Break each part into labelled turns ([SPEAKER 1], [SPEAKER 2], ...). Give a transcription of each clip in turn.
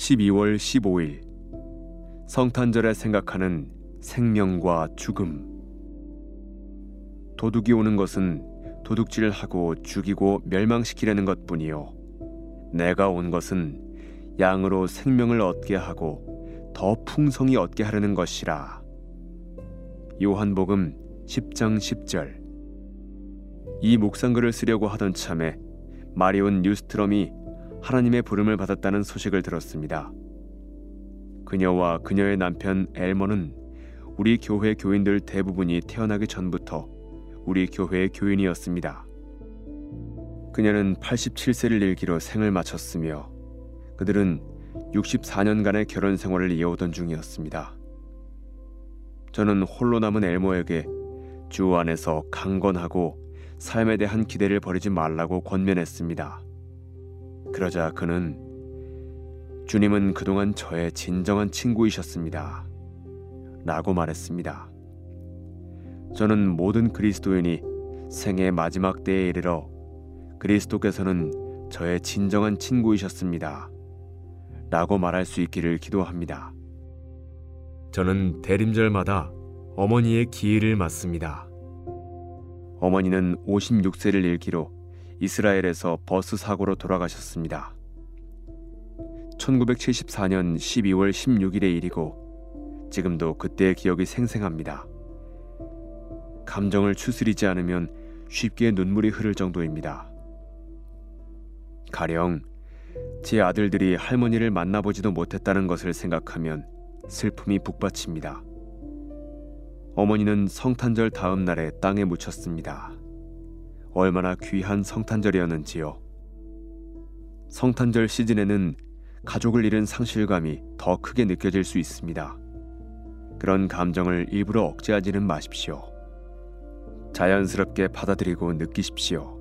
[SPEAKER 1] 12월 15일. 성탄절에 생각하는 생명과 죽음. 도둑이 오는 것은 도둑질하고 죽이고 멸망시키려는 것뿐이요. 내가 온 것은 양으로 생명을 얻게 하고 더 풍성히 얻게 하려는 것이라. 요한복음 10장 10절. 이 묵상글을 쓰려고 하던 참에 마리온 뉴스트럼이 하나님의 부름을 받았다는 소식을 들었습니다. 그녀와 그녀의 남편 엘머는 우리 교회 교인들 대부분이 태어나기 전부터 우리 교회의 교인이었습니다. 그녀는 87세를 일기로 생을 마쳤으며 그들은 64년간의 결혼 생활을 이어오던 중이었습니다. 저는 홀로 남은 엘모에게 주 안에서 강건하고 삶에 대한 기대를 버리지 말라고 권면했습니다. 그러자 그는 주님은 그동안 저의 진정한 친구이셨습니다. 라고 말했습니다. 저는 모든 그리스도인이 생의 마지막 때에 이르러 그리스도께서는 저의 진정한 친구이셨습니다. 라고 말할 수 있기를 기도합니다. 저는 대림절마다 어머니의 기일을 맞습니다. 어머니는 56세를 일기로 이스라엘에서 버스 사고로 돌아가셨습니다. 1974년 12월 16일의 일이고 지금도 그때의 기억이 생생합니다. 감정을 추스리지 않으면 쉽게 눈물이 흐를 정도입니다. 가령 제 아들들이 할머니를 만나보지도 못했다는 것을 생각하면 슬픔이 북받칩니다. 어머니는 성탄절 다음 날에 땅에 묻혔습니다. 얼마나 귀한 성탄절이었는지요. 성탄절 시즌에는 가족을 잃은 상실감이 더 크게 느껴질 수 있습니다. 그런 감정을 일부러 억제하지는 마십시오. 자연스럽게 받아들이고 느끼십시오.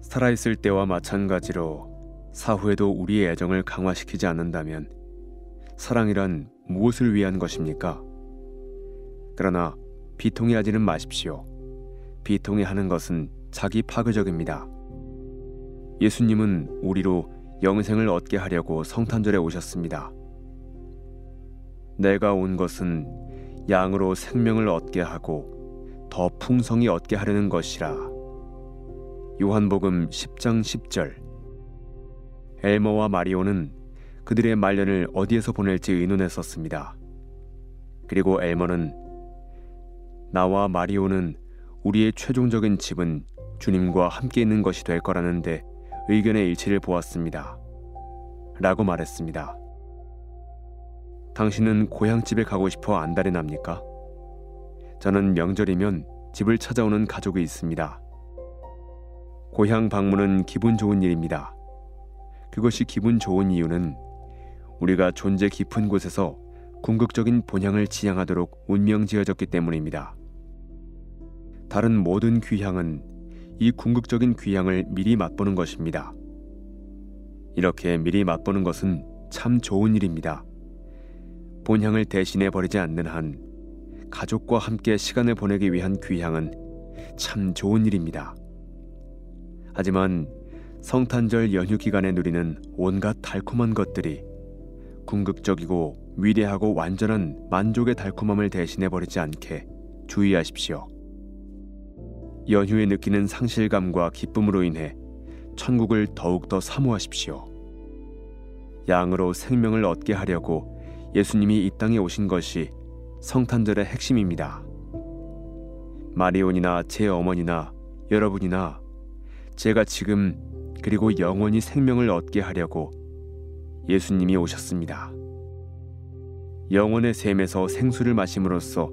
[SPEAKER 1] 살아있을 때와 마찬가지로 사후에도 우리의 애정을 강화시키지 않는다면 사랑이란 무엇을 위한 것입니까? 그러나 비통해하지는 마십시오. 비통해하는 것은 자기 파괴적입니다. 예수님은 우리로 영생을 얻게 하려고 성탄절에 오셨습니다. 내가 온 것은 양으로 생명을 얻게 하고 더 풍성히 얻게 하려는 것이라. 요한복음 10장 10절. 엘머와 마리오는 그들의 말년을 어디에서 보낼지 의논했었습니다. 그리고 엘머는 나와 마리오는 우리의 최종적인 집은 주님과 함께 있는 것이 될 거라는데 의견의 일치를 보았습니다. 라고 말했습니다. 당신은 고향집에 가고 싶어 안달이 납니까? 저는 명절이면 집을 찾아오는 가족이 있습니다. 고향 방문은 기분 좋은 일입니다. 그것이 기분 좋은 이유는 우리가 존재 깊은 곳에서 궁극적인 본향을 지향하도록 운명 지어졌기 때문입니다. 다른 모든 귀향은 이 궁극적인 귀향을 미리 맛보는 것입니다. 이렇게 미리 맛보는 것은 참 좋은 일입니다. 본향을 대신해 버리지 않는 한 가족과 함께 시간을 보내기 위한 귀향은 참 좋은 일입니다. 하지만 성탄절 연휴 기간에 누리는 온갖 달콤한 것들이 궁극적이고 위대하고 완전한 만족의 달콤함을 대신해 버리지 않게 주의하십시오. 연휴에 느끼는 상실감과 기쁨으로 인해 천국을 더욱더 사모하십시오. 양으로 생명을 얻게 하려고 예수님이 이 땅에 오신 것이 성탄절의 핵심입니다. 마리온이나 제 어머니나 여러분이나 제가 지금 그리고 영원히 생명을 얻게 하려고 예수님이 오셨습니다. 영원의 샘에서 생수를 마심으로써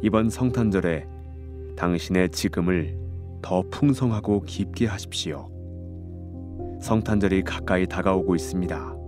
[SPEAKER 1] 이번 성탄절에 당신의 지금을 더 풍성하고 깊게 하십시오. 성탄절이 가까이 다가오고 있습니다.